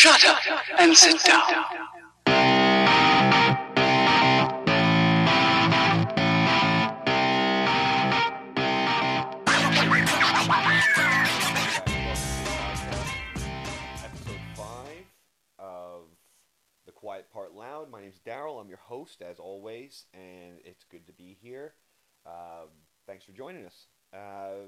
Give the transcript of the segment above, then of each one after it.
Shut up and sit down. Episode 5 of The Quiet Part Loud. My name's Daryl. I'm your host, as always, and it's good to be here. Um, thanks for joining us. Uh,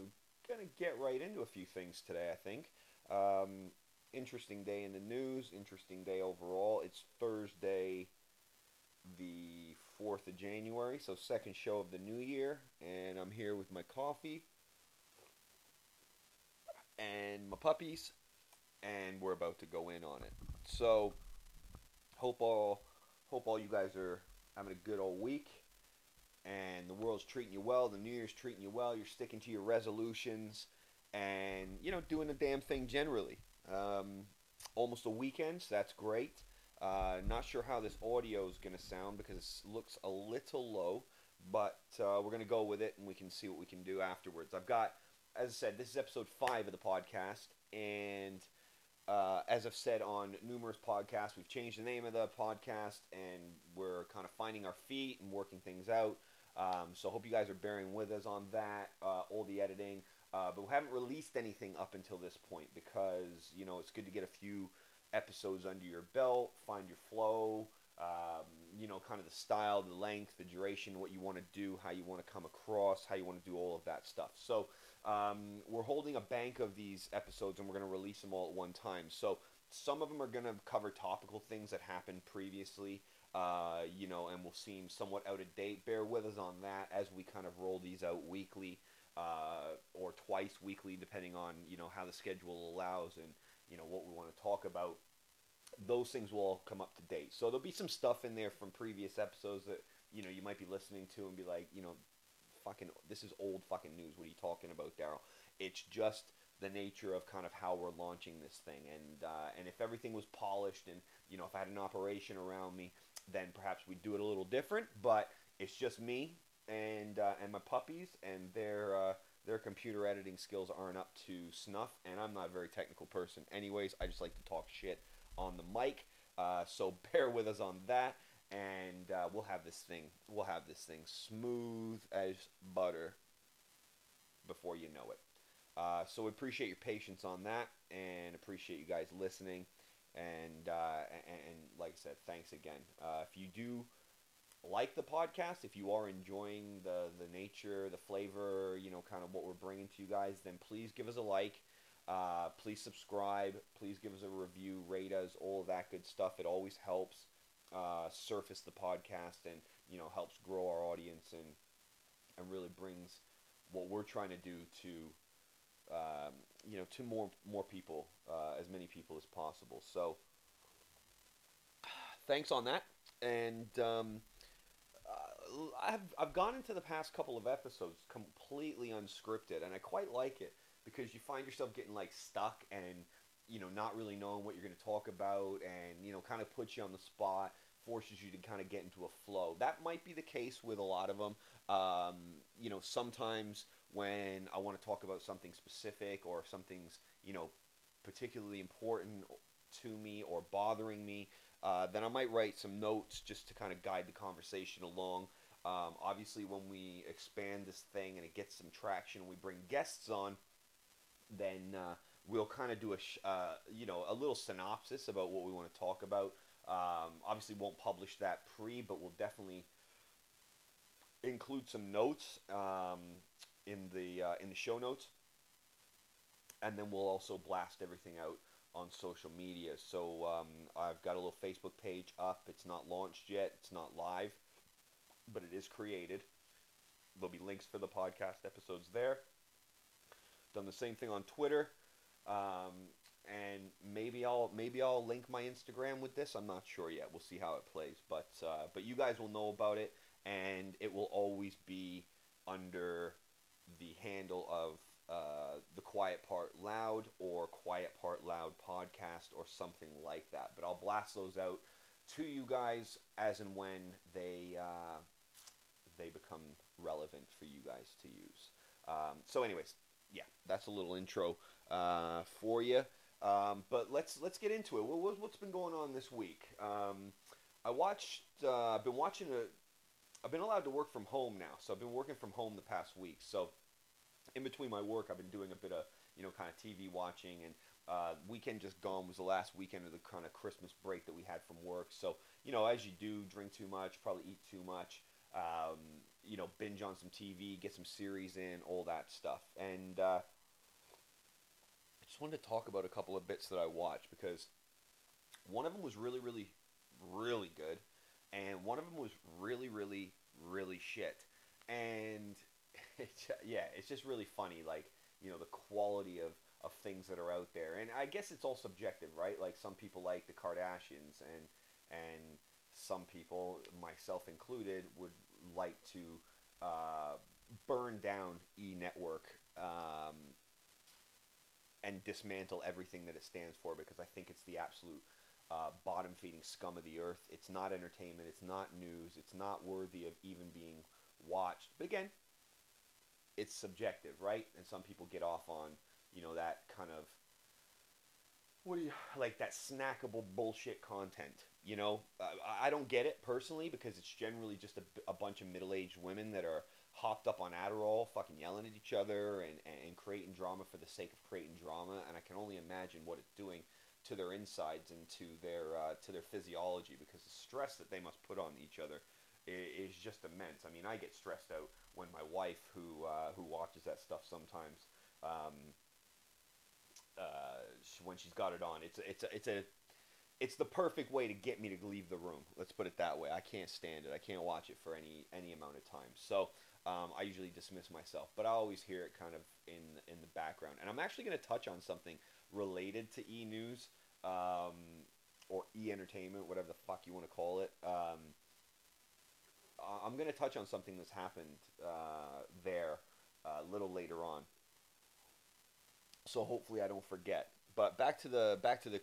gonna get right into a few things today, I think. Um, interesting day in the news, interesting day overall. It's Thursday, the 4th of January, so second show of the new year, and I'm here with my coffee and my puppies and we're about to go in on it. So hope all hope all you guys are having a good old week and the world's treating you well, the new year's treating you well, you're sticking to your resolutions and you know doing the damn thing generally. Um, almost a weekend, so that's great. Uh, not sure how this audio is going to sound because it looks a little low, but uh, we're going to go with it and we can see what we can do afterwards. I've got, as I said, this is episode five of the podcast, and uh, as I've said on numerous podcasts, we've changed the name of the podcast and we're kind of finding our feet and working things out. Um, so hope you guys are bearing with us on that, uh, all the editing. Uh, but we haven't released anything up until this point because, you know, it's good to get a few episodes under your belt, find your flow, um, you know, kind of the style, the length, the duration, what you want to do, how you want to come across, how you want to do all of that stuff. So, um, we're holding a bank of these episodes and we're going to release them all at one time. So some of them are going to cover topical things that happened previously, uh, you know, and will seem somewhat out of date. Bear with us on that as we kind of roll these out weekly uh, or twice weekly, depending on you know how the schedule allows and you know what we want to talk about. Those things will all come up to date. So there'll be some stuff in there from previous episodes that you know you might be listening to and be like, you know, fucking this is old fucking news. What are you talking about, Daryl? It's just the nature of kind of how we're launching this thing, and uh, and if everything was polished, and you know if I had an operation around me, then perhaps we'd do it a little different. But it's just me and uh, and my puppies, and their uh, their computer editing skills aren't up to snuff, and I'm not a very technical person. Anyways, I just like to talk shit on the mic, uh, so bear with us on that and uh, we'll have this thing we'll have this thing smooth as butter before you know it uh, so we appreciate your patience on that and appreciate you guys listening and uh, and, and like i said thanks again if you do like the podcast if you are enjoying the the nature the flavor you know kind of what we're bringing to you guys then please give us a like. Uh, please subscribe. Please give us a review rate us all of that good stuff. It always helps uh, surface the podcast and you know helps grow our audience and and really brings what we're trying to do to um, you know to more more people uh, as many people as possible. So thanks on that. And um, I've, I've gone into the past couple of episodes completely unscripted and I quite like it because you find yourself getting like stuck and you know not really knowing what you're going to talk about and you know kind of puts you on the spot forces you to kind of get into a flow. That might be the case with a lot of them um, you know sometimes when i want to talk about something specific or something's you know particularly important to me or bothering me uh, then i might write some notes just to kind of guide the conversation along um, obviously when we expand this thing and it gets some traction we bring guests on then uh, we'll kind of do a sh- uh, you know a little synopsis about what we want to talk about. Um, obviously, won't publish that pre, but we'll definitely include some notes um, in the uh, in the show notes, and then we'll also blast everything out on social media. So um, I've got a little Facebook page up. It's not launched yet. It's not live, but it is created. There'll be links for the podcast episodes there. Done the same thing on Twitter. Um, and maybe I'll maybe I'll link my Instagram with this. I'm not sure yet. We'll see how it plays, but uh, but you guys will know about it, and it will always be under the handle of uh, the Quiet Part Loud or Quiet Part Loud podcast or something like that. But I'll blast those out to you guys as and when they uh, they become relevant for you guys to use. Um, so, anyways, yeah, that's a little intro uh, for you. Um, but let's let's get into it. What, what's been going on this week? Um, I watched. Uh, I've been watching a. I've been allowed to work from home now, so I've been working from home the past week. So, in between my work, I've been doing a bit of you know kind of TV watching, and uh, weekend just gone was the last weekend of the kind of Christmas break that we had from work. So, you know, as you do, drink too much, probably eat too much. Um, you know, binge on some TV, get some series in, all that stuff, and. Uh, I just wanted to talk about a couple of bits that I watched because one of them was really, really, really good, and one of them was really, really, really shit. And it's, yeah, it's just really funny, like you know the quality of of things that are out there. And I guess it's all subjective, right? Like some people like the Kardashians, and and some people, myself included, would like to uh, burn down E Network. Um, and dismantle everything that it stands for because I think it's the absolute uh, bottom feeding scum of the earth. It's not entertainment. It's not news. It's not worthy of even being watched. But again, it's subjective, right? And some people get off on you know that kind of what do you like that snackable bullshit content. You know, I, I don't get it personally because it's generally just a, a bunch of middle aged women that are hopped up on Adderall, fucking yelling at each other and, and creating drama for the sake of creating drama. And I can only imagine what it's doing to their insides and to their uh, to their physiology because the stress that they must put on each other is, is just immense. I mean, I get stressed out when my wife, who uh, who watches that stuff sometimes, um, uh, when she's got it on, it's it's a, it's a it's the perfect way to get me to leave the room. Let's put it that way. I can't stand it. I can't watch it for any any amount of time. So um, I usually dismiss myself, but I always hear it kind of in in the background. And I'm actually going to touch on something related to E News um, or E Entertainment, whatever the fuck you want to call it. Um, I'm going to touch on something that's happened uh, there uh, a little later on. So hopefully I don't forget. But back to the back to the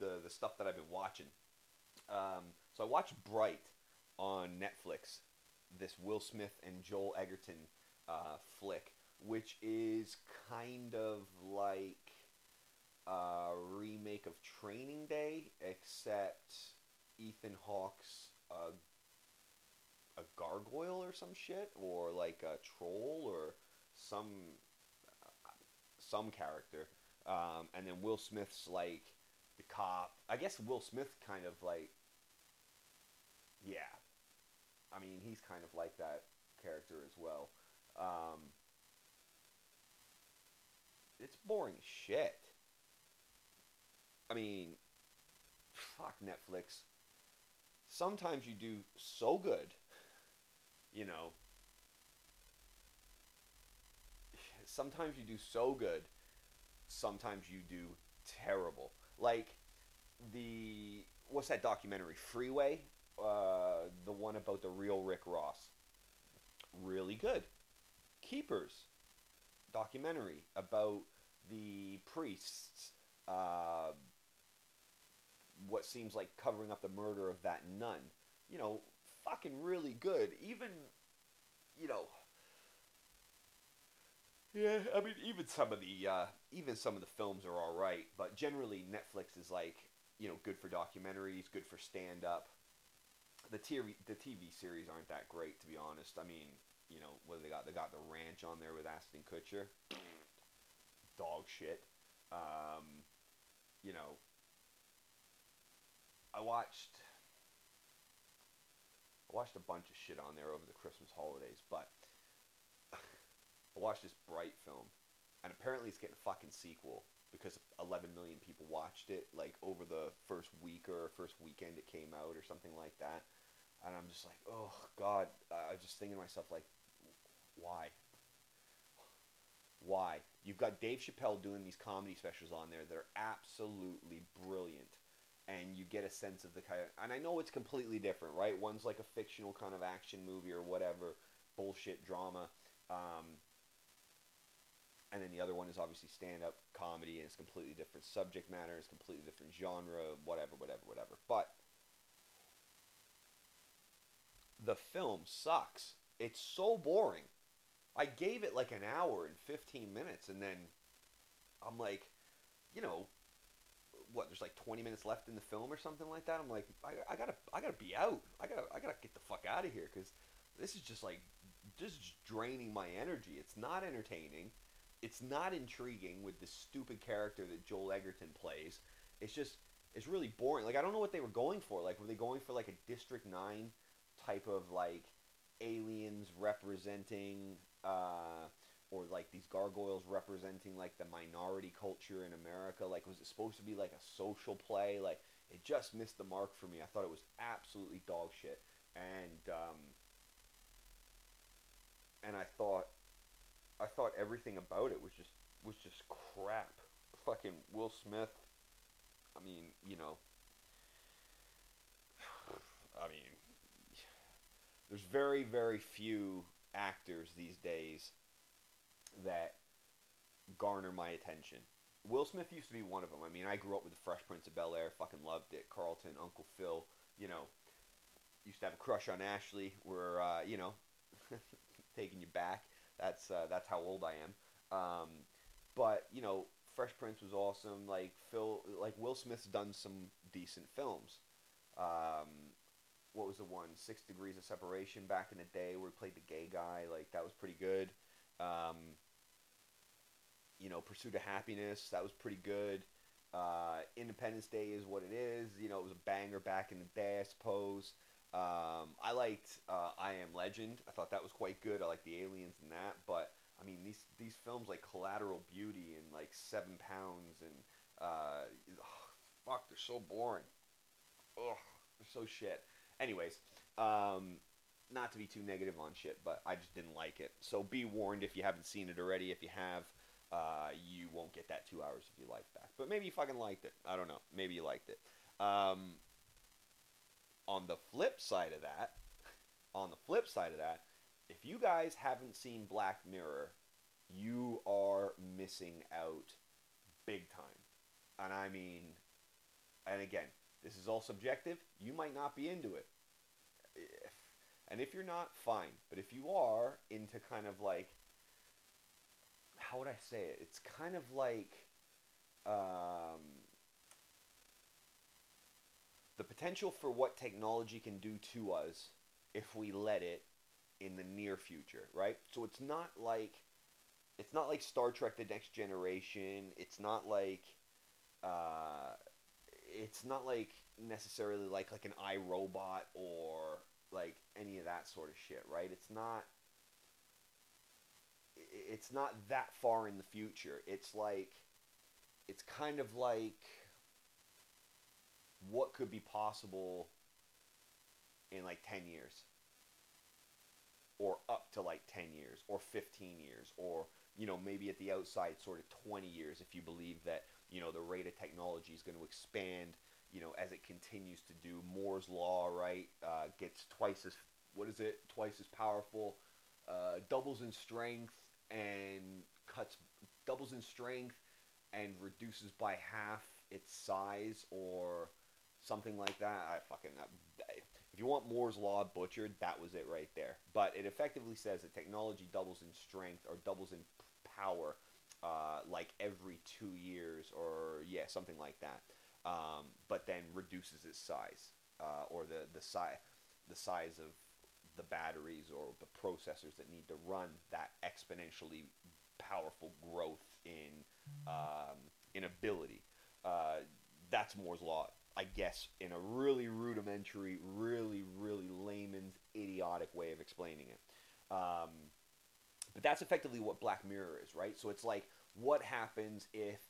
the, the stuff that I've been watching. Um, so I watched Bright on Netflix this Will Smith and Joel Edgerton uh, flick, which is kind of like a remake of Training Day, except Ethan Hawke's a, a gargoyle or some shit, or like a troll or some some character, um, and then Will Smith's like the cop. I guess Will Smith kind of like yeah I mean, he's kind of like that character as well. Um, it's boring shit. I mean, fuck Netflix. Sometimes you do so good, you know. Sometimes you do so good. Sometimes you do terrible. Like the what's that documentary Freeway uh, the one about the real Rick Ross. Really good. Keepers documentary about the priests. Uh, what seems like covering up the murder of that nun. You know, fucking really good. Even, you know, yeah, I mean, even some of the uh, even some of the films are all right, but generally Netflix is like, you know, good for documentaries, good for stand up the TV the TV series aren't that great to be honest. I mean, you know, what they got? They got the Ranch on there with Ashton Kutcher. Dog shit. Um, you know, I watched I watched a bunch of shit on there over the Christmas holidays, but I watched this Bright film, and apparently it's getting a fucking sequel because 11 million people watched it like over the first week or first weekend it came out or something like that and I'm just like, oh God, I was just thinking to myself like, why? Why? You've got Dave Chappelle doing these comedy specials on there that are absolutely brilliant, and you get a sense of the kind. Of, and I know it's completely different, right? One's like a fictional kind of action movie or whatever, bullshit drama. Um, and then the other one is obviously stand-up comedy, and it's completely different subject matter, it's completely different genre, whatever, whatever, whatever. But the film sucks. It's so boring. I gave it like an hour and 15 minutes, and then I'm like, you know, what? There's like 20 minutes left in the film or something like that. I'm like, I, I gotta, I gotta be out. I gotta, I gotta get the fuck out of here because this is just like, just draining my energy. It's not entertaining. It's not intriguing with the stupid character that Joel Edgerton plays. It's just, it's really boring. Like I don't know what they were going for. Like were they going for like a District Nine type of like aliens representing? Uh, or like these gargoyles representing like the minority culture in America. Like, was it supposed to be like a social play? Like, it just missed the mark for me. I thought it was absolutely dog shit, and um, and I thought, I thought everything about it was just was just crap. Fucking Will Smith. I mean, you know. I mean, there's very very few actors these days that garner my attention. Will Smith used to be one of them. I mean, I grew up with the Fresh Prince of Bel Air, fucking loved it. Carlton, Uncle Phil, you know, used to have a crush on Ashley. We're, uh, you know, taking you back. That's uh, that's how old I am. Um, but you know, Fresh Prince was awesome. Like Phil, like Will Smith's done some decent films. Um, what was the one? Six Degrees of Separation back in the day, where he played the gay guy. Like that was pretty good. Um, you know, Pursuit of Happiness, that was pretty good. Uh, Independence Day is what it is. You know, it was a banger back in the day, I suppose. Um, I liked uh, I Am Legend. I thought that was quite good. I like the aliens and that, but I mean these these films like Collateral Beauty and like Seven Pounds and uh, fuck, they're so boring. Ugh, they're so shit. Anyways, um, not to be too negative on shit, but I just didn't like it. So be warned if you haven't seen it already. If you have, uh, you won't get that two hours of your life back. But maybe you fucking liked it. I don't know. Maybe you liked it. Um, on the flip side of that, on the flip side of that, if you guys haven't seen Black Mirror, you are missing out big time. And I mean, and again, this is all subjective. You might not be into it. If, and if you're not, fine. But if you are into kind of like how would I say it? It's kind of like um, the potential for what technology can do to us if we let it in the near future, right? So it's not like it's not like Star Trek: The Next Generation. It's not like uh, it's not like necessarily like like an iRobot or like any of that sort of shit, right? It's not it's not that far in the future. It's like it's kind of like what could be possible in like 10 years? Or up to like 10 years or 15 years or you know maybe at the outside sort of 20 years if you believe that you know the rate of technology is going to expand you know as it continues to do moore's law right? Uh, gets twice as what is it? Twice as powerful uh, doubles in strength and cuts doubles in strength and reduces by half its size or something like that. I fucking if you want Moore's law butchered, that was it right there. But it effectively says that technology doubles in strength or doubles in power uh, like every two years or yeah something like that. Um, but then reduces its size uh, or the the size the size of the batteries or the processors that need to run that exponentially powerful growth in um, in ability. Uh, that's Moore's law, I guess, in a really rudimentary, really, really layman's idiotic way of explaining it. Um, but that's effectively what Black Mirror is, right? So it's like what happens if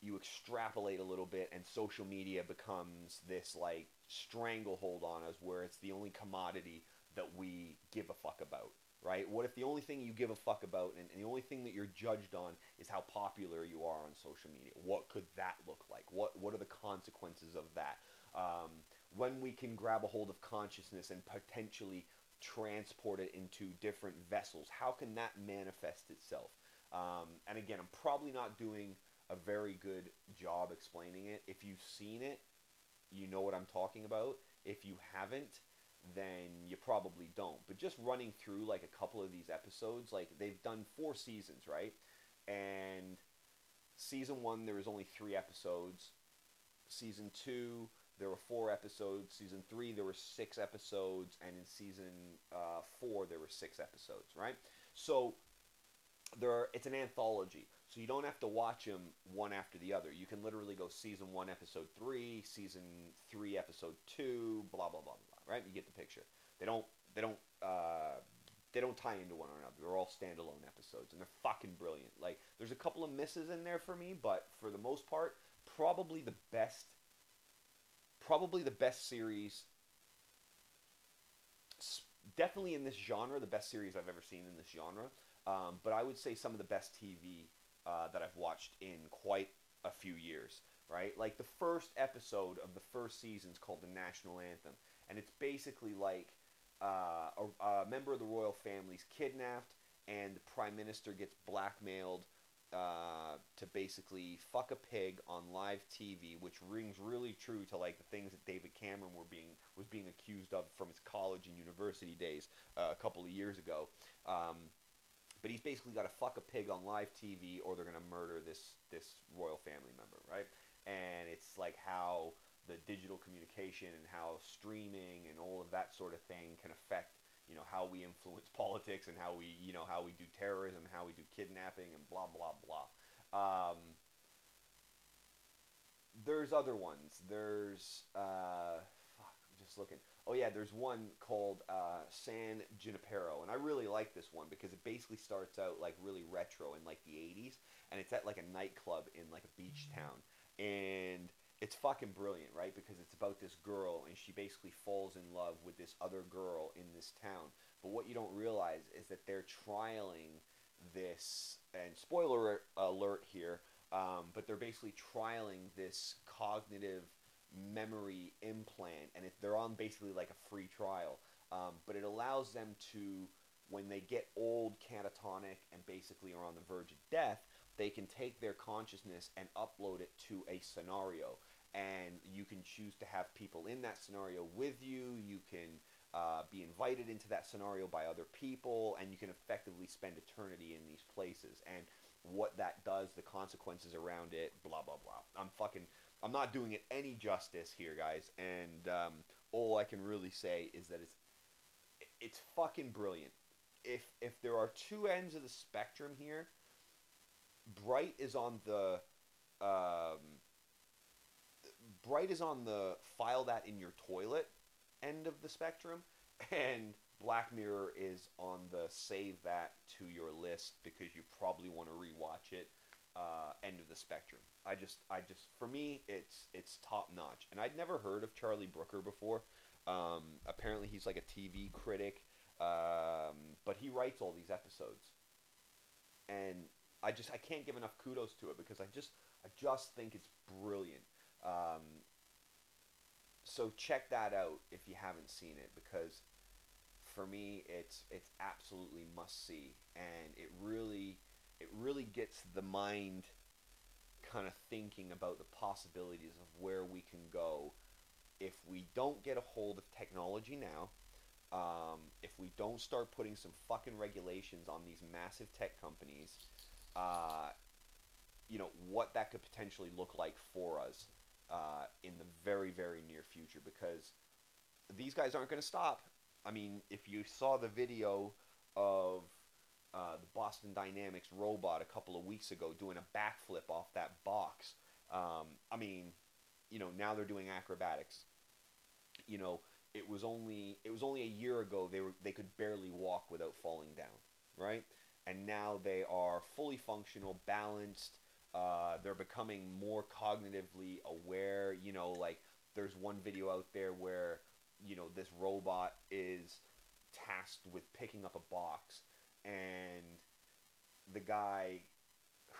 you extrapolate a little bit and social media becomes this like stranglehold on us where it's the only commodity that we give a fuck about, right? What if the only thing you give a fuck about and, and, the only thing that you're judged on is how popular you are on social media? What could that look like? What what are the consequences of that? Um, when we can grab a hold of consciousness and potentially transport it into different vessels, how can that manifest itself? Um, and again, I'm probably not doing a very good job explaining it. If you've seen it, you know what I'm talking about. If you haven't, then you probably don't. But just running through like a couple of these episodes, like they've done four seasons, right? And season one, there was only three episodes. Season two, there were four episodes. Season three, there were six episodes, and in season uh, four, there were six episodes. Right. So there, are, it's an anthology. So you don't have to watch them one after the other. You can literally go season one, episode three, season three, episode two, blah blah blah blah. Right? You get the picture. They don't. They don't. Uh, they don't tie into one another. They're all standalone episodes, and they're fucking brilliant. Like, there's a couple of misses in there for me, but for the most part, probably the best. Probably the best series. Definitely in this genre, the best series I've ever seen in this genre. Um, but I would say some of the best TV uh, that I've watched in quite a few years. Right, like the first episode of the first season is called the National Anthem, and it's basically like uh, a, a, member of the royal family's kidnapped, and the prime minister gets blackmailed uh, to basically fuck a pig on live TV, which rings really true to like the things that David Cameron were being was being accused of from his college and university days uh, a couple of years ago. Um, but he's basically got to fuck a pig on live TV, or they're gonna murder this this royal family member, right? And it's like how the digital communication and how streaming and all of that sort of thing can affect you know how we influence politics and how we you know how we do terrorism how we do kidnapping and blah blah blah. Um, there's other ones. There's uh, fuck, I'm just looking. Oh yeah there's one called uh, San Junipero and I really like this one because it basically starts out like really retro in like the 80s and it's at like a nightclub in like a beach town. And it's fucking brilliant, right? Because it's about this girl and she basically falls in love with this other girl in this town. But what you don't realize is that they're trialing this, and spoiler alert here, um, but they're basically trialing this cognitive memory implant, and it, they're on basically like a free trial. Um, but it allows them to, when they get old, catatonic, and basically are on the verge of death, they can take their consciousness and upload it to a scenario and you can choose to have people in that scenario with you. You can uh, be invited into that scenario by other people, and you can effectively spend eternity in these places. And what that does, the consequences around it, blah blah blah. I'm fucking. I'm not doing it any justice here, guys. And um, all I can really say is that it's it's fucking brilliant. If if there are two ends of the spectrum here, Bright is on the um, Bright is on the file that in your toilet end of the spectrum, and Black Mirror is on the save that to your list because you probably want to rewatch it uh, end of the spectrum. I just, I just, for me, it's it's top notch. And I'd never heard of Charlie Brooker before. Um, apparently, he's like a TV critic, um, but he writes all these episodes, and I just, I can't give enough kudos to it because I just, I just think it's brilliant. Um, so check that out if you haven't seen it because for me it's it's absolutely must see. And it really it really gets the mind kind of thinking about the possibilities of where we can go if we don't get a hold of technology now um, if we don't start putting some fucking regulations on these massive tech companies uh, you know what that could potentially look like for us uh, in the very, very near future because these guys aren't going to stop. I mean, if you saw the video of uh, the Boston Dynamics robot a couple of weeks ago doing a backflip off that box, um, I mean, you know, now they're doing acrobatics. You know, it was only it was only a year ago they were they could barely walk without falling down, right? And now they are fully functional, balanced, uh, they're becoming more cognitively aware. You know, like there's one video out there where you know this robot is tasked with picking up a box, and the guy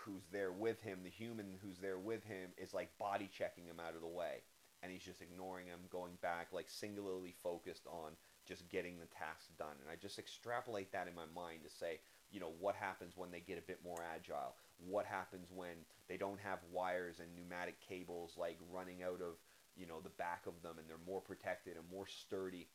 who's there with him, the human who's there with him, is like body checking him out of the way, and he's just ignoring him, going back, like singularly focused on just getting the task done. And I just extrapolate that in my mind to say, you know, what happens when they get a bit more agile? What happens when they don't have wires and pneumatic cables like running out of, you know, the back of them and they're more protected and more sturdy?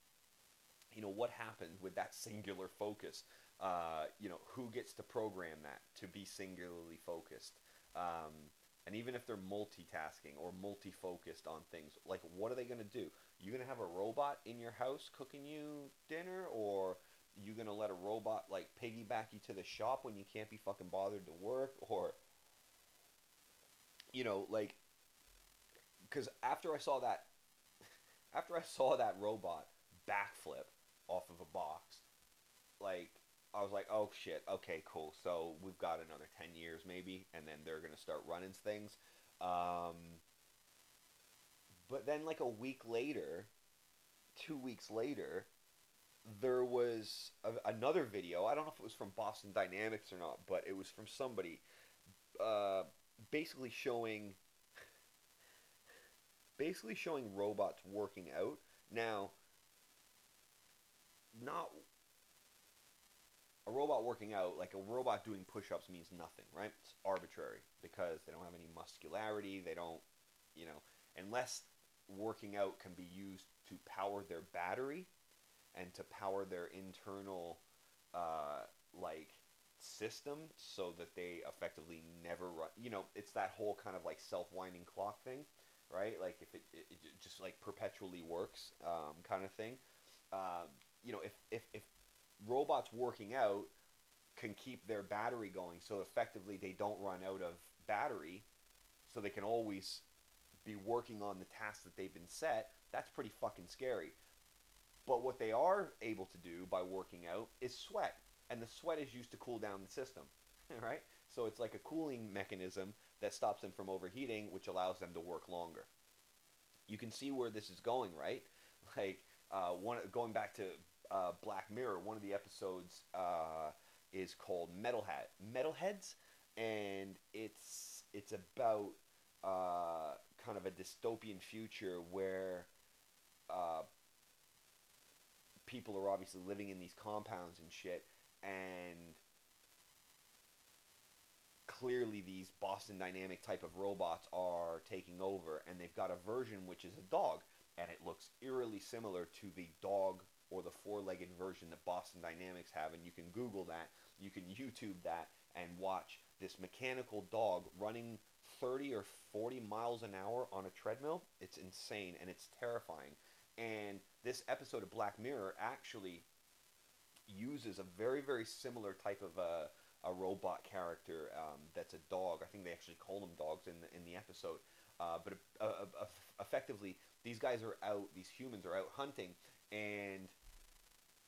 You know, what happens with that singular focus? Uh, you know, who gets to program that to be singularly focused? Um, And even if they're multitasking or multi-focused on things, like what are they gonna do? You gonna have a robot in your house cooking you dinner, or you gonna let a robot like piggyback you to the shop when you can't be fucking bothered to work, or you know, like, because after I saw that, after I saw that robot backflip off of a box, like I was like, oh shit, okay, cool. So we've got another ten years maybe, and then they're gonna start running things. Um, but then like a week later, two weeks later, there was a, another video. I don't know if it was from Boston Dynamics or not, but it was from somebody, uh, basically showing, basically showing robots working out. Now, not a robot working out, like a robot doing push-ups means nothing, right? It's arbitrary because they don't have any muscularity. They don't, you know, unless working out can be used to power their battery and to power their internal, uh, like system, so that they effectively never run. You know, it's that whole kind of like self-winding clock thing, right? Like if it, it, it just like perpetually works, um, kind of thing. Um, you know, if, if, if robots working out can keep their battery going so effectively they don't run out of battery so they can always be working on the tasks that they've been set that's pretty fucking scary but what they are able to do by working out is sweat and the sweat is used to cool down the system right? So it's like a cooling mechanism that stops them from overheating which allows them to work longer. You can see where this is going right? Like uh, one going back to uh, Black Mirror, one of the episodes uh, is called Metal Metalhead Metalheads, and it's it's about uh, kind of a dystopian future where uh, people are obviously living in these compounds and shit, and clearly these Boston Dynamic type of robots are taking over, and they've got a version which is a dog, and it looks eerily similar to the dog or the four-legged version that Boston Dynamics have, and you can Google that, you can YouTube that, and watch this mechanical dog running 30 or 40 miles an hour on a treadmill. It's insane and it's terrifying. And this episode of Black Mirror actually uses a very, very similar type of a, a robot character um, that's a dog. I think they actually call them dogs in the, in the episode. Uh, but uh, uh, effectively, these guys are out, these humans are out hunting, and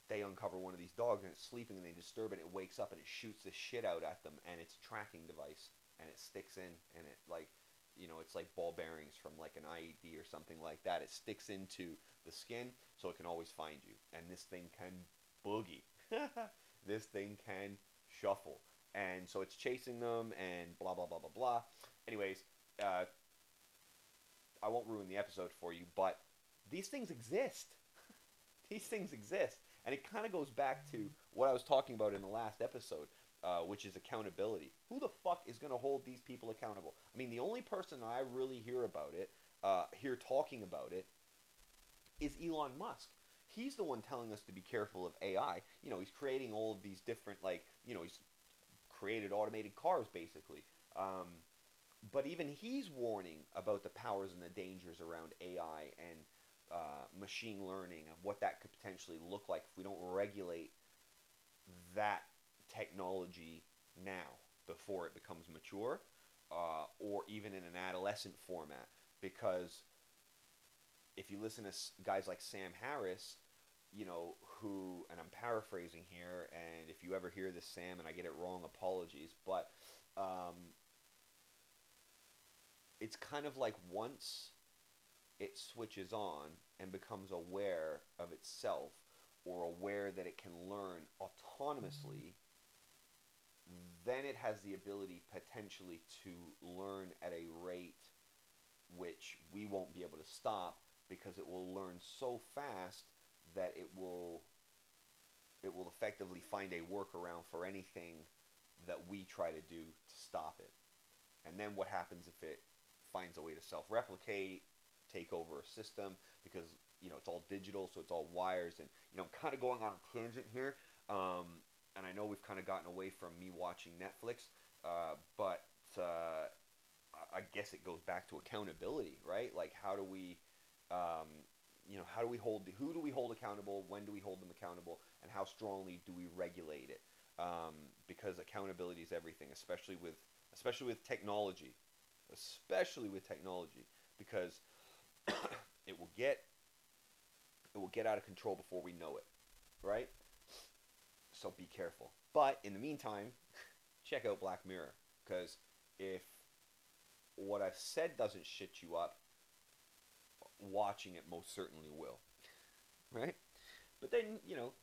they uncover one of these dogs and it's sleeping and they disturb it. It wakes up and it shoots the shit out at them and it's tracking device and it sticks in and it like you know it's like ball bearings from like an IED or something like that. It sticks into the skin so it can always find you. And this thing can boogie. this thing can shuffle. And so it's chasing them and blah blah blah blah blah. Anyways, uh, I won't ruin the episode for you, but these things exist. these things exist. And it kind of goes back to what I was talking about in the last episode, uh, which is accountability. Who the fuck is going to hold these people accountable? I mean, the only person I really hear about it, uh, hear talking about it, is Elon Musk. He's the one telling us to be careful of AI. You know, he's creating all of these different, like, you know, he's created automated cars, basically. Um, but even he's warning about the powers and the dangers around AI and uh, machine learning and what that could potentially look like if we don't regulate that technology now before it becomes mature uh, or even in an adolescent format because if you listen to guys like Sam Harris, you know, who, and I'm paraphrasing here, and if you ever hear this, Sam, and I get it wrong, apologies, but um, it's kind of like once it switches on and becomes aware of itself or aware that it can learn autonomously, then it has the ability potentially to learn at a rate which we won't be able to stop because it will learn so fast that it will it will effectively find a workaround for anything that we try to do to stop it. And then what happens if it finds a way to self-replicate take over a system because you know it's all digital, so it's all wires. And you know, I'm kind of going on a tangent here, um, and I know we've kind of gotten away from me watching Netflix, uh, but uh, I guess it goes back to accountability, right? Like, how do we, um, you know, how do we hold who do we hold accountable? When do we hold them accountable? And how strongly do we regulate it? Um, because accountability is everything, especially with especially with technology, especially with technology, because it will get it will get out of control before we know it, right? So be careful. But in the meantime, check out Black Mirror because if what I've said doesn't shit you up, watching it most certainly will. Right? But then, you know,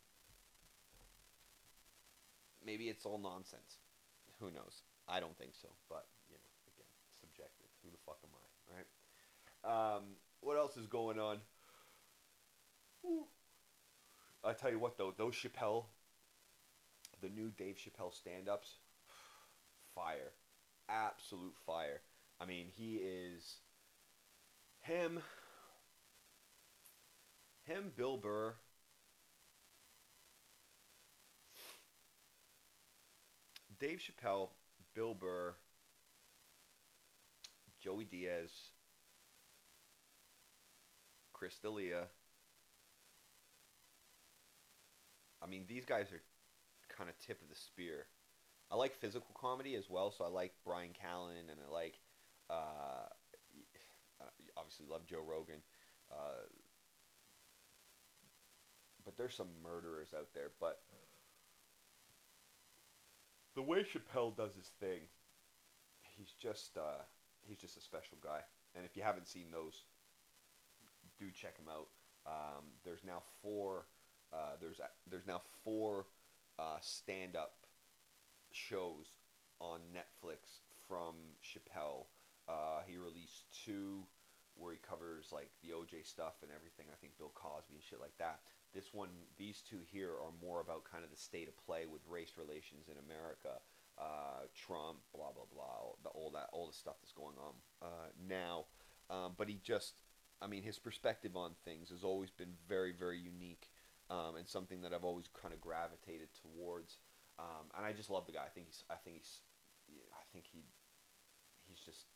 maybe it's all nonsense. Who knows? I don't think so. But, you know, again, subjective. Who the fuck am I? Right? Um, what else is going on? I tell you what, though, those Chappelle, the new Dave Chappelle stand ups, fire. Absolute fire. I mean, he is him, him, Bill Burr. Dave Chappelle, Bill Burr, Joey Diaz, Chris D'Elia. I mean, these guys are kind of tip of the spear. I like physical comedy as well, so I like Bryan Callen and I like uh, obviously love Joe Rogan. Uh, but there's some murderers out there. But the way Chappelle does his thing, he's just uh, he's just a special guy. And if you haven't seen those, do check him out. Um, there's now four. Uh, there's there's now four uh, stand-up shows on Netflix from Chappelle uh, he released two where he covers like the OJ stuff and everything. I think Bill Cosby and shit like that. This one, these two here are more about kind of the state of play with race relations in America, uh, Trump, blah blah blah, the, all that all the stuff that's going on uh, now. Um, but he just, I mean, his perspective on things has always been very very unique, um, and something that I've always kind of gravitated towards. Um, and I just love the guy. I think he's, I think he's, I think he, he's just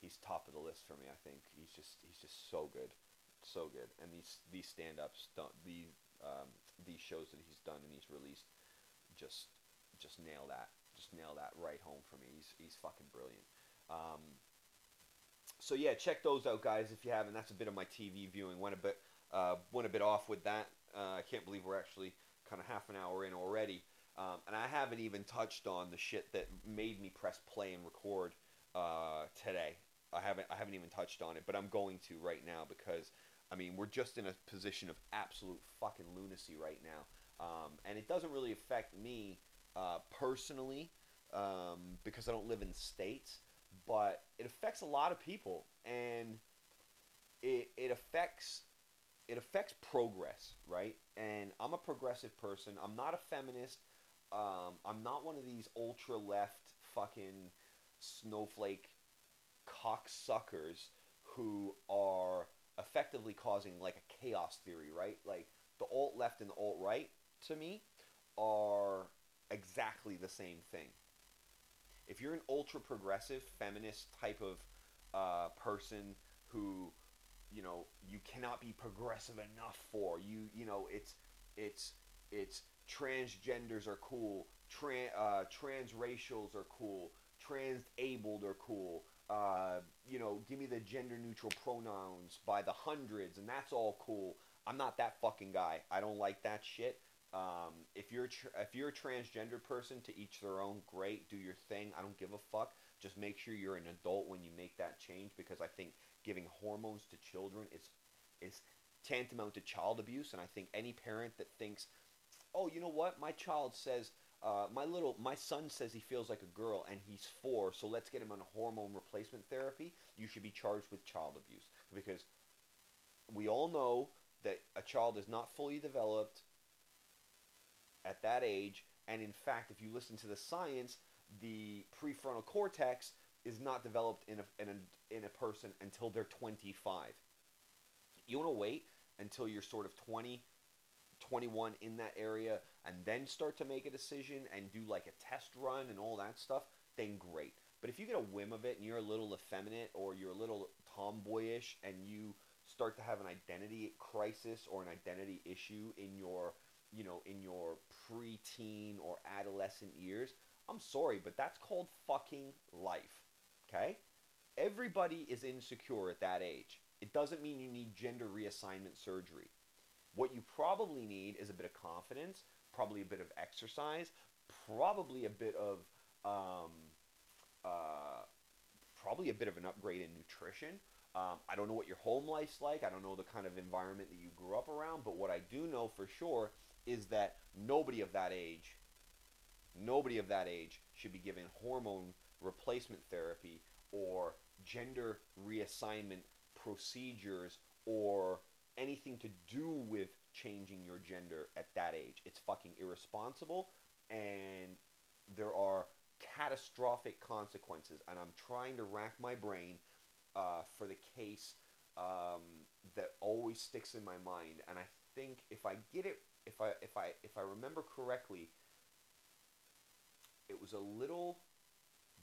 he's top of the list for me. I think he's just he's just so good, so good. And these these stand ups, these um, these shows that he's done and he's released, just just nail that, just nail that right home for me. He's he's fucking brilliant. Um, so yeah, check those out, guys, if you haven't. That's a bit of my TV viewing. Went a bit uh, went a bit off with that. Uh, I can't believe we're actually kind of half an hour in already. Um, and I haven't even touched on the shit that made me press play and record uh, today. I haven't I haven't even touched on it, but I'm going to right now because I mean we're just in a position of absolute fucking lunacy right now, um, and it doesn't really affect me uh, personally um, because I don't live in states, but it affects a lot of people, and it it affects it affects progress, right? And I'm a progressive person. I'm not a feminist. Um, I'm not one of these ultra left fucking snowflake cocksuckers who are effectively causing like a chaos theory, right? Like the alt left and the alt right to me are exactly the same thing. If you're an ultra progressive feminist type of uh, person who, you know, you cannot be progressive enough for you, you know, it's it's it's transgenders are cool, trans uh, transracials are cool, transabled are cool, uh, you know, give me the gender neutral pronouns by the hundreds, and that's all cool. I'm not that fucking guy. I don't like that shit. Um, if you're if you're a transgender person, to each their own. Great, do your thing. I don't give a fuck. Just make sure you're an adult when you make that change, because I think giving hormones to children is is tantamount to child abuse, and I think any parent that thinks, oh, you know what, my child says uh, my little my son says he feels like a girl and he's four, so let's get him on hormone replacement therapy. You should be charged with child abuse because we all know that a child is not fully developed at that age, and in fact, if you listen to the science, the prefrontal cortex is not developed in a in a, in a person until they're 25. You want to wait until you're sort of 20 21 in that area and then start to make a decision and do like a test run and all that stuff, then great. But if you get a whim of it and you're a little effeminate or you're a little tomboyish and you start to have an identity crisis or an identity issue in your, you know, in your preteen or adolescent years, I'm sorry, but that's called fucking life. Okay? Everybody is insecure at that age. It doesn't mean you need gender reassignment surgery. What you probably need is a bit of confidence, probably a bit of exercise, probably a bit of um, uh, probably a bit of an upgrade in nutrition. Um, I don't know what your home life's like. I don't know the kind of environment that you grew up around. But what I do know for sure is that nobody of that age, nobody of that age should be given hormone replacement therapy or gender reassignment procedures or anything to do with changing your gender at that age. It's fucking irresponsible and there are catastrophic consequences. And I'm trying to rack my brain uh, for the case um, that always sticks in my mind. And I think if I get it, if I if I if I remember correctly, it was a little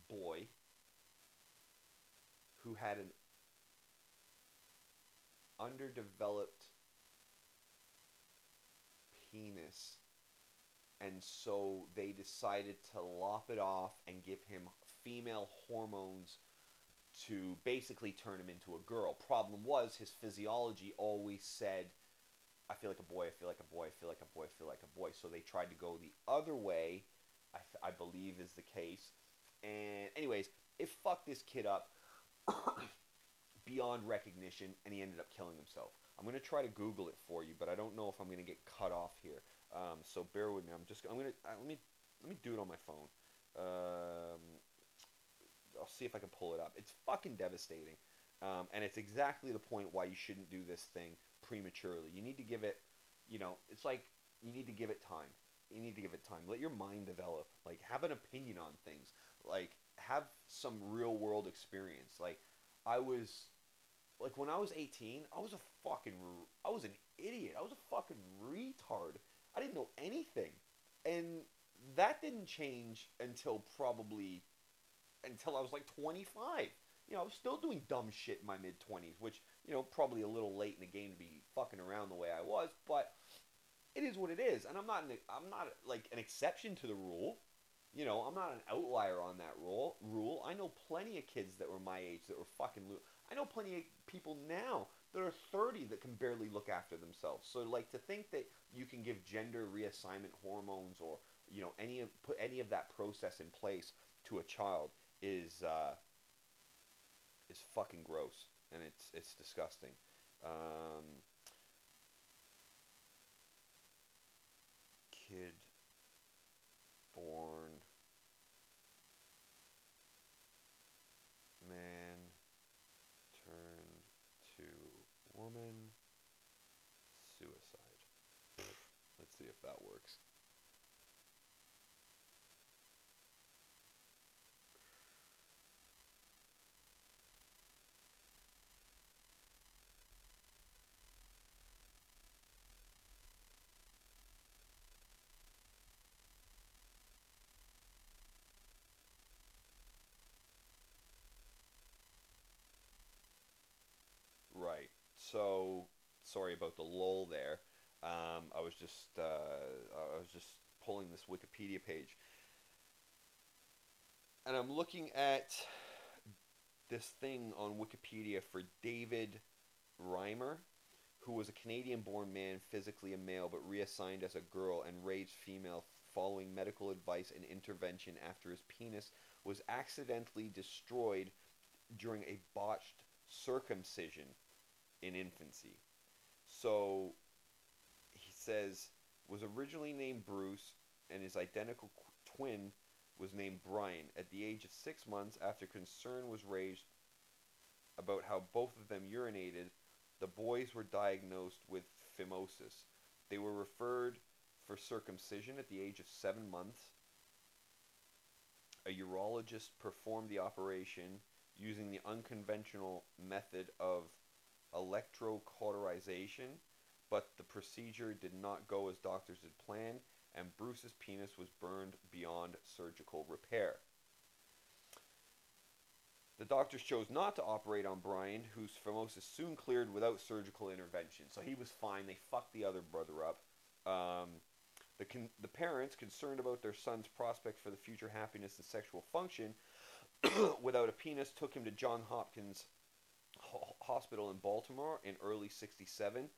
boy who had an underdeveloped penis and so they decided to lop it off and give him female hormones to basically turn him into a girl. Problem was his physiology always said I feel like a boy, I feel like a boy, I feel like a boy, I feel like a boy. So they tried to go the other way, I, I believe is the case. And anyways, it fucked this kid up beyond recognition and he ended up killing himself. I'm to try to Google it for you, but I don't know if I'm to get cut off here. Um, so bear with me. I'm just I'm gonna uh, let me let me do it on my phone. Um, I'll see if I can pull it up. It's fucking devastating, um, and it's exactly the point why you shouldn't do this thing prematurely. You need to give it, you know, it's like you need to give it time. You need to give it time. Let your mind develop. Like have an opinion on things. Like have some real world experience. Like I was like when I was 18, I was a fucking I was an idiot. I was a fucking retard I didn't know anything. And that didn't change until probably until I was like 25. You know, I was still doing dumb shit in my mid 20s, which, you know, probably a little late in the game to be fucking around the way I was, but it is what it is. And I'm not an, I'm not like an exception to the rule. You know, I'm not an outlier on that rule. Rule. I know plenty of kids that were my age that were fucking. Lo- I know plenty of people now that are 30 that can barely look after themselves. So like to think that you can give gender reassignment hormones or you know any of put any of that process in place to a child is uh, is fucking gross and it's it's disgusting. Um, kid born woman, suicide. Let's see if that works. Right. So sorry about the lull there. Um, I was just uh, I was just pulling this Wikipedia page, and I'm looking at this thing on Wikipedia for David Reimer, who was a Canadian-born man, physically a male but reassigned as a girl and raised female following medical advice and intervention after his penis was accidentally destroyed during a botched circumcision in infancy. So he says was originally named Bruce and his identical twin was named Brian. At the age of 6 months after concern was raised about how both of them urinated, the boys were diagnosed with phimosis. They were referred for circumcision at the age of 7 months. A urologist performed the operation using the unconventional method of electrocauterization, but the procedure did not go as doctors had planned, and Bruce's penis was burned beyond surgical repair. The doctors chose not to operate on Brian, whose phimosis soon cleared without surgical intervention. So he was fine. They fucked the other brother up. Um, the, con- the parents, concerned about their son's prospects for the future happiness and sexual function, without a penis, took him to John Hopkins Ho- Hospital in Baltimore in early 67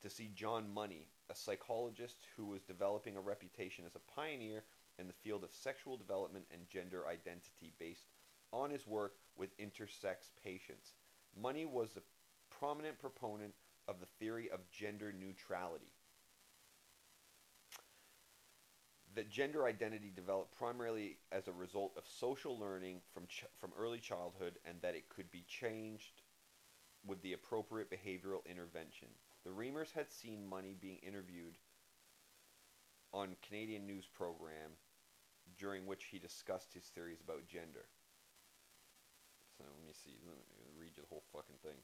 to see John Money, a psychologist who was developing a reputation as a pioneer in the field of sexual development and gender identity based on his work with intersex patients. Money was a prominent proponent of the theory of gender neutrality. That gender identity developed primarily as a result of social learning from, ch- from early childhood and that it could be changed with the appropriate behavioral intervention. The Reimers had seen Money being interviewed on Canadian news program during which he discussed his theories about gender. So let me see. Let me read you the whole fucking thing.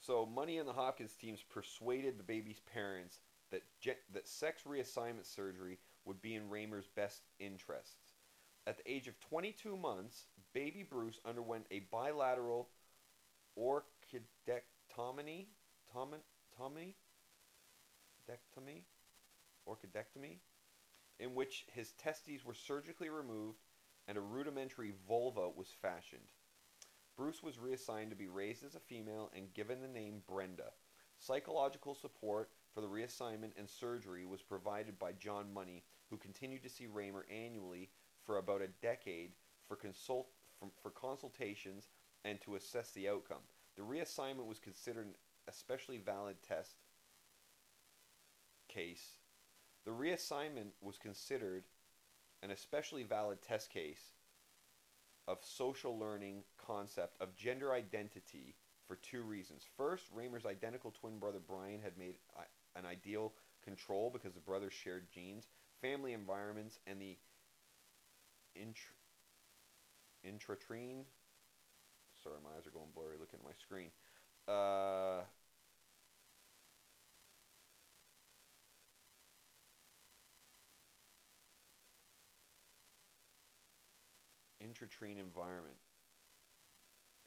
So Money and the Hopkins teams persuaded the baby's parents that that sex reassignment surgery would be in Reimer's best interests. At the age of 22 months, baby Bruce underwent a bilateral orchidectomy, tomy, dectomy, orchidectomy, in which his testes were surgically removed and a rudimentary vulva was fashioned. Bruce was reassigned to be raised as a female and given the name Brenda. Psychological support for the reassignment and surgery was provided by John Money, who continued to see Reimer annually for about a decade for consult for, for consultations and to assess the outcome. The reassignment was considered an especially valid test case. The reassignment was considered an especially valid test case of social learning concept of gender identity for two reasons. First, Reimer's identical twin brother Brian had made an ideal control because the brothers shared genes, family environments, and the intratrine. Sorry, my eyes are going blurry looking at my screen. Uh, intratrine environment.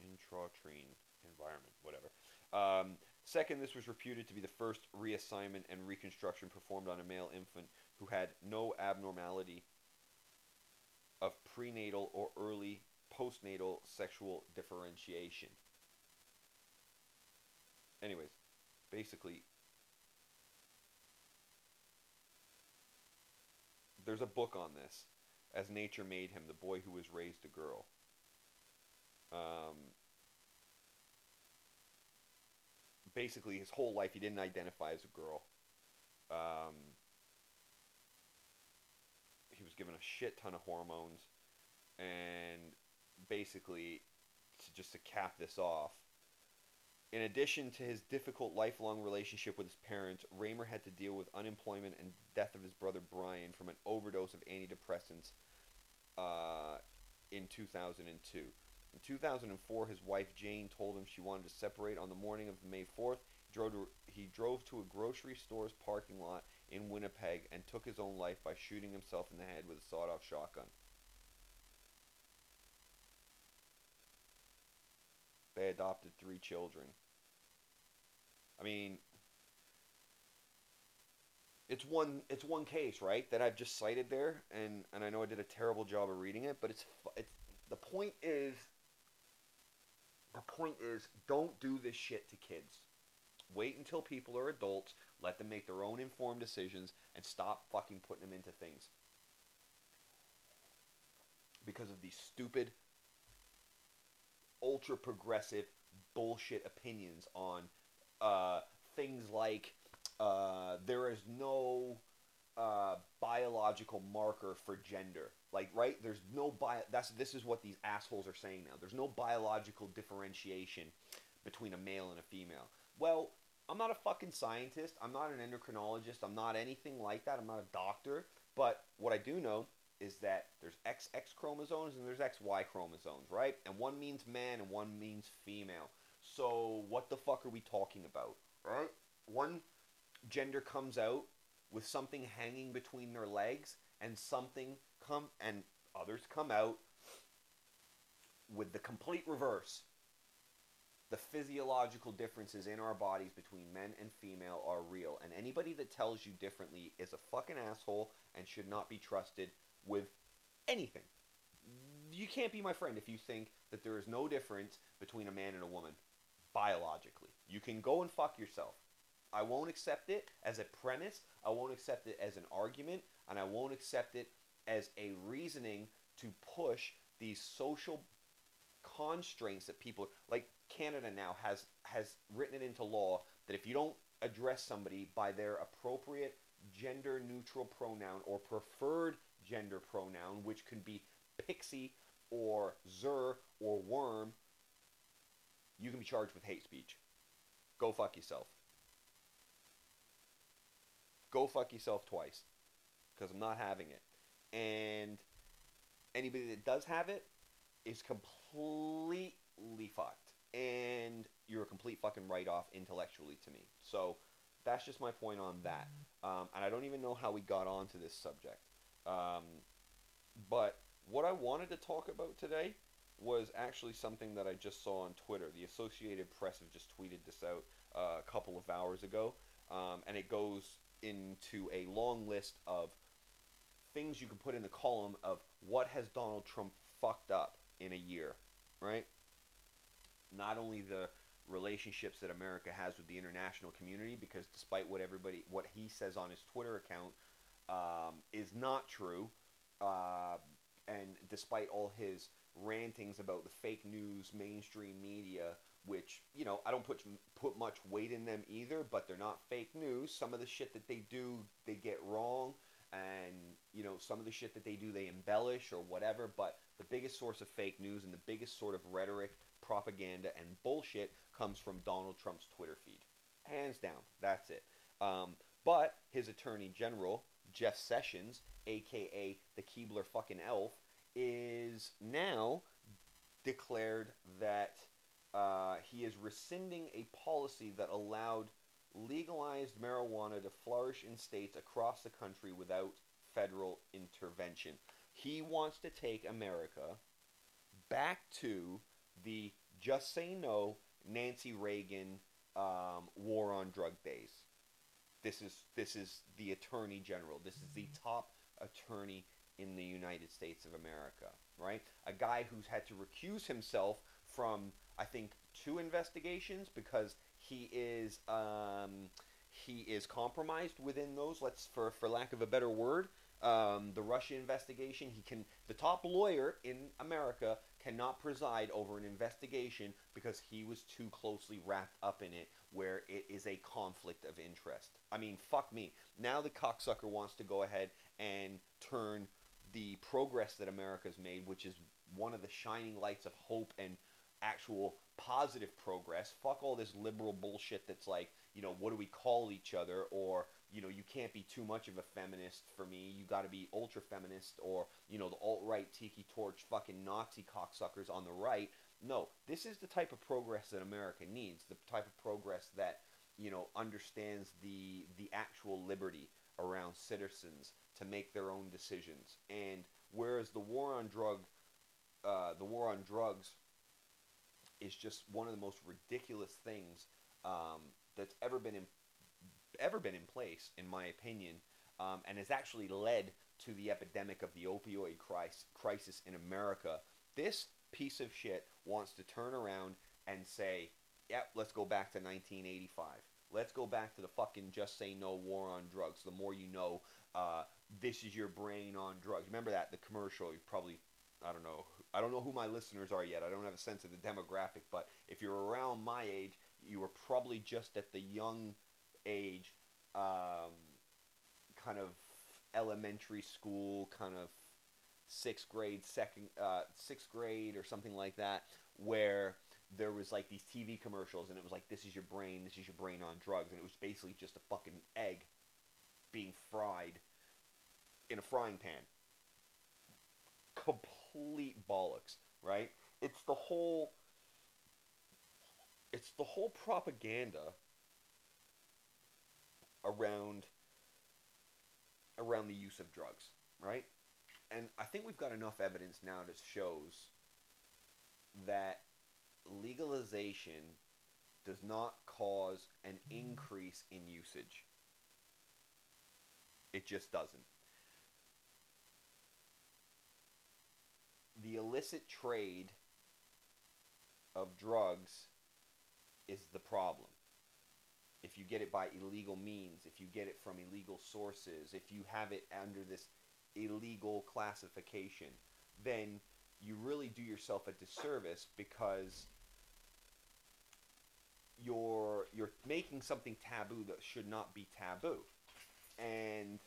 Intratrine environment, whatever. Um, second, this was reputed to be the first reassignment and reconstruction performed on a male infant who had no abnormality prenatal or early postnatal sexual differentiation. Anyways, basically, there's a book on this, As Nature Made Him, the boy who was raised a girl. Um, basically, his whole life, he didn't identify as a girl. Um, he was given a shit ton of hormones, and basically, to, just to cap this off, in addition to his difficult lifelong relationship with his parents, Reimer had to deal with unemployment and death of his brother Brian from an overdose of antidepressants uh, in 2002. In 2004, his wife Jane told him she wanted to separate on the morning of May 4th. He drove to, he drove to a grocery store's parking lot in Winnipeg and took his own life by shooting himself in the head with a sawed off shotgun. They adopted three children. I mean, it's one it's one case, right, that I've just cited there, and and I know I did a terrible job of reading it, but it's it's the point is the point is don't do this shit to kids. Wait until people are adults, let them make their own informed decisions, and stop fucking putting them into things. Because of these stupid, ultra progressive bullshit opinions on uh, things like uh, there is no uh, biological marker for gender. Like, right? There's no bio. That's this is what these assholes are saying now. There's no biological differentiation between a male and a female. Well, I'm not a fucking scientist. I'm not an endocrinologist. I'm not anything like that. I'm not a doctor. But what I do know is that there's XX chromosomes and there's XY chromosomes, right? And one means man and one means female. So what the fuck are we talking about, right? One gender comes out with something hanging between their legs and something come and others come out with the complete reverse. The physiological differences in our bodies between men and female are real, and anybody that tells you differently is a fucking asshole and should not be trusted with anything. You can't be my friend if you think that there is no difference between a man and a woman biologically. You can go and fuck yourself. I won't accept it as a premise. I won't accept it as an argument, and I won't accept it as a reasoning to push these social constraints that people like Canada now has has written it into law that if you don't address somebody by their appropriate gender neutral pronoun or preferred gender pronoun, which could be pixie or zer or worm, you can be charged with hate speech. Go fuck yourself. Go fuck yourself twice. Because I'm not having it. And anybody that does have it is completely fucked. And you're a complete fucking write off intellectually to me. So that's just my point on that. Um, and I don't even know how we got onto this subject. Um, but what I wanted to talk about today was actually something that I just saw on Twitter. The Associated Press have just tweeted this out uh, a couple of hours ago. Um, and it goes into a long list of things you can put in the column of what has Donald Trump fucked up in a year, right? Not only the relationships that America has with the international community, because despite what everybody, what he says on his Twitter account um, is not true, uh, and despite all his rantings about the fake news, mainstream media, which you know I don't put put much weight in them either, but they're not fake news. Some of the shit that they do, they get wrong, and you know some of the shit that they do, they embellish or whatever. But the biggest source of fake news and the biggest sort of rhetoric, propaganda, and bullshit comes from Donald Trump's Twitter feed, hands down. That's it. Um, but his attorney general Jeff Sessions, aka the Keebler fucking elf, is now declared that uh, he is rescinding a policy that allowed legalized marijuana to flourish in states across the country without federal intervention. He wants to take America back to the just say no Nancy Reagan um, war on drug days. This is this is the attorney general. This is the top attorney in the United States of America, right? A guy who's had to recuse himself from I think two investigations because he is um, he is compromised within those. Let's for for lack of a better word, um, the Russia investigation. He can the top lawyer in America cannot preside over an investigation because he was too closely wrapped up in it where it is a conflict of interest. I mean, fuck me. Now the cocksucker wants to go ahead and turn the progress that America's made, which is one of the shining lights of hope and actual positive progress. Fuck all this liberal bullshit that's like, you know, what do we call each other? Or, you know, you can't be too much of a feminist for me. You got to be ultra feminist or, you know, the alt right tiki torch fucking Nazi cocksuckers on the right. No, this is the type of progress that America needs. The type of progress that, you know, understands the the actual liberty around citizens to make their own decisions. And whereas the war on drug, uh, the war on drugs is just one of the most ridiculous things um, that's ever been in ever been in place, in my opinion, um, and has actually led to the epidemic of the opioid crisis, crisis in America. This piece of shit wants to turn around and say, "Yep, let's go back to 1985. Let's go back to the fucking just say no war on drugs. The more you know, uh, this is your brain on drugs. Remember that the commercial. You probably I don't know. I don't know who my listeners are yet. I don't have a sense of the demographic, but if you're around my age, you were probably just at the young age, um, kind of elementary school, kind of sixth grade, second, uh, sixth grade or something like that, where there was like these TV commercials, and it was like, "This is your brain. This is your brain on drugs," and it was basically just a fucking egg being fried in a frying pan. Complete bollocks, right? It's the whole it's the whole propaganda around around the use of drugs, right? And I think we've got enough evidence now that shows that legalization does not cause an mm-hmm. increase in usage. It just doesn't. The illicit trade of drugs is the problem. If you get it by illegal means, if you get it from illegal sources, if you have it under this illegal classification, then you really do yourself a disservice because you're you're making something taboo that should not be taboo. And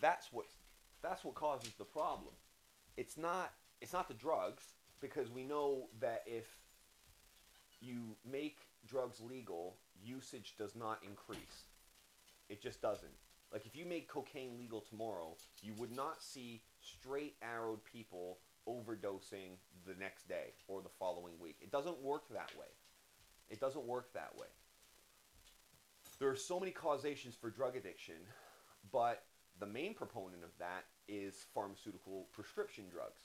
that's what that's what causes the problem. It's not it's not the drugs because we know that if you make drugs legal, usage does not increase. It just doesn't. Like if you made cocaine legal tomorrow, you would not see straight arrowed people overdosing the next day or the following week. It doesn't work that way. It doesn't work that way. There are so many causations for drug addiction, but the main proponent of that is pharmaceutical prescription drugs.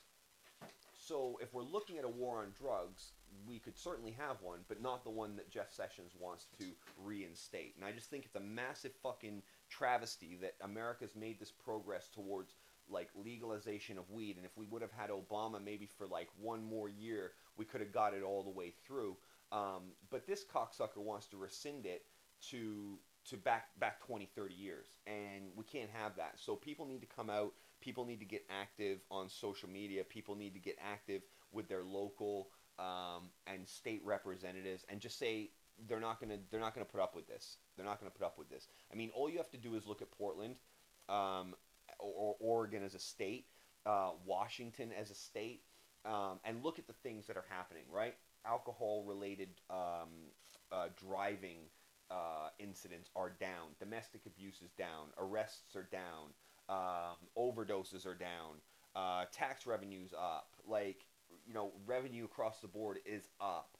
So if we're looking at a war on drugs, we could certainly have one, but not the one that Jeff Sessions wants to reinstate. And I just think it's a massive fucking travesty that America's made this progress towards like legalization of weed. And if we would have had Obama maybe for like one more year, we could have got it all the way through. Um, but this cocksucker wants to rescind it to to back back 20 30 years and we can't have that so people need to come out people need to get active on social media people need to get active with their local um, and state representatives and just say they're not gonna they're not gonna put up with this. They're not gonna put up with this. I mean all you have to do is look at portland um, or, oregon as a state uh, washington as a state um, and look at the things that are happening right? Alcohol related um, uh, driving uh, incidents are down, domestic abuse is down, arrests are down, um, overdoses are down, uh, tax revenues up, like you know revenue across the board is up.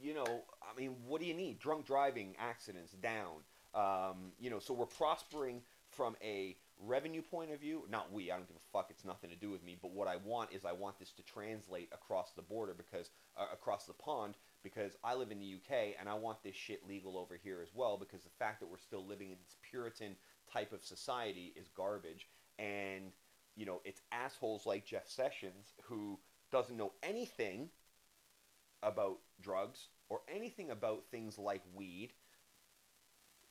You know, I mean, what do you need? Drunk driving accidents down. Um, you know, so we're prospering from a revenue point of view. Not we, I don't give a fuck. It's nothing to do with me. But what I want is I want this to translate across the border because uh, across the pond because I live in the UK and I want this shit legal over here as well because the fact that we're still living in this Puritan type of society is garbage. And, you know, it's assholes like Jeff Sessions who doesn't know anything about drugs or anything about things like weed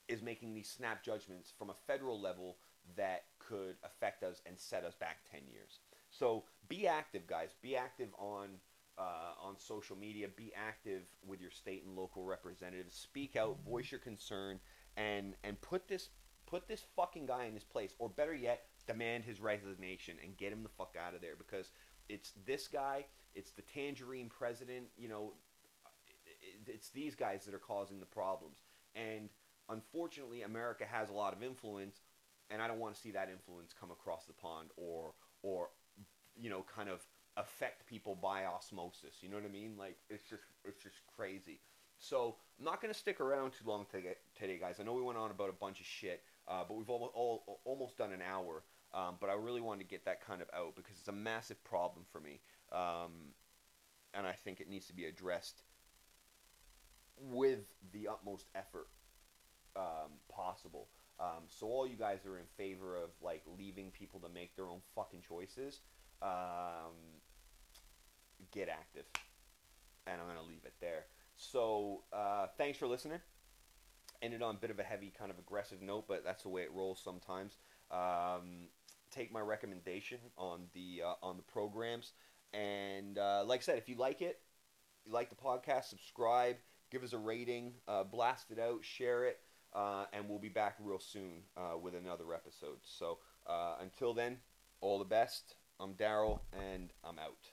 is making these snap judgments from a federal level that could affect us and set us back 10 years. So be active, guys. Be active on uh, on social media. Be active with your state and local representatives. Speak out, voice your concern, and and put this put this fucking guy in his place, or better yet, demand his resignation and get him the fuck out of there because it's this guy, it's the tangerine president. You know, it's these guys that are causing the problems, and unfortunately, America has a lot of influence, and I don't want to see that influence come across the pond or or you know kind of affect people by osmosis. You know what I mean? Like it's just it's just crazy. So I'm not gonna stick around too long today, guys. I know we went on about a bunch of shit, uh, but we've all, all, almost done an hour. Um, but I really wanted to get that kind of out because it's a massive problem for me, um, and I think it needs to be addressed with the utmost effort um, possible. Um, so all you guys are in favor of like leaving people to make their own fucking choices. Um, get active, and I'm gonna leave it there. So uh, thanks for listening. Ended on a bit of a heavy, kind of aggressive note, but that's the way it rolls sometimes. Um, take my recommendation on the uh, on the programs, and uh, like I said, if you like it, you like the podcast, subscribe, give us a rating, uh, blast it out, share it. Uh, and we'll be back real soon uh, with another episode. So uh, until then, all the best. I'm Daryl, and I'm out.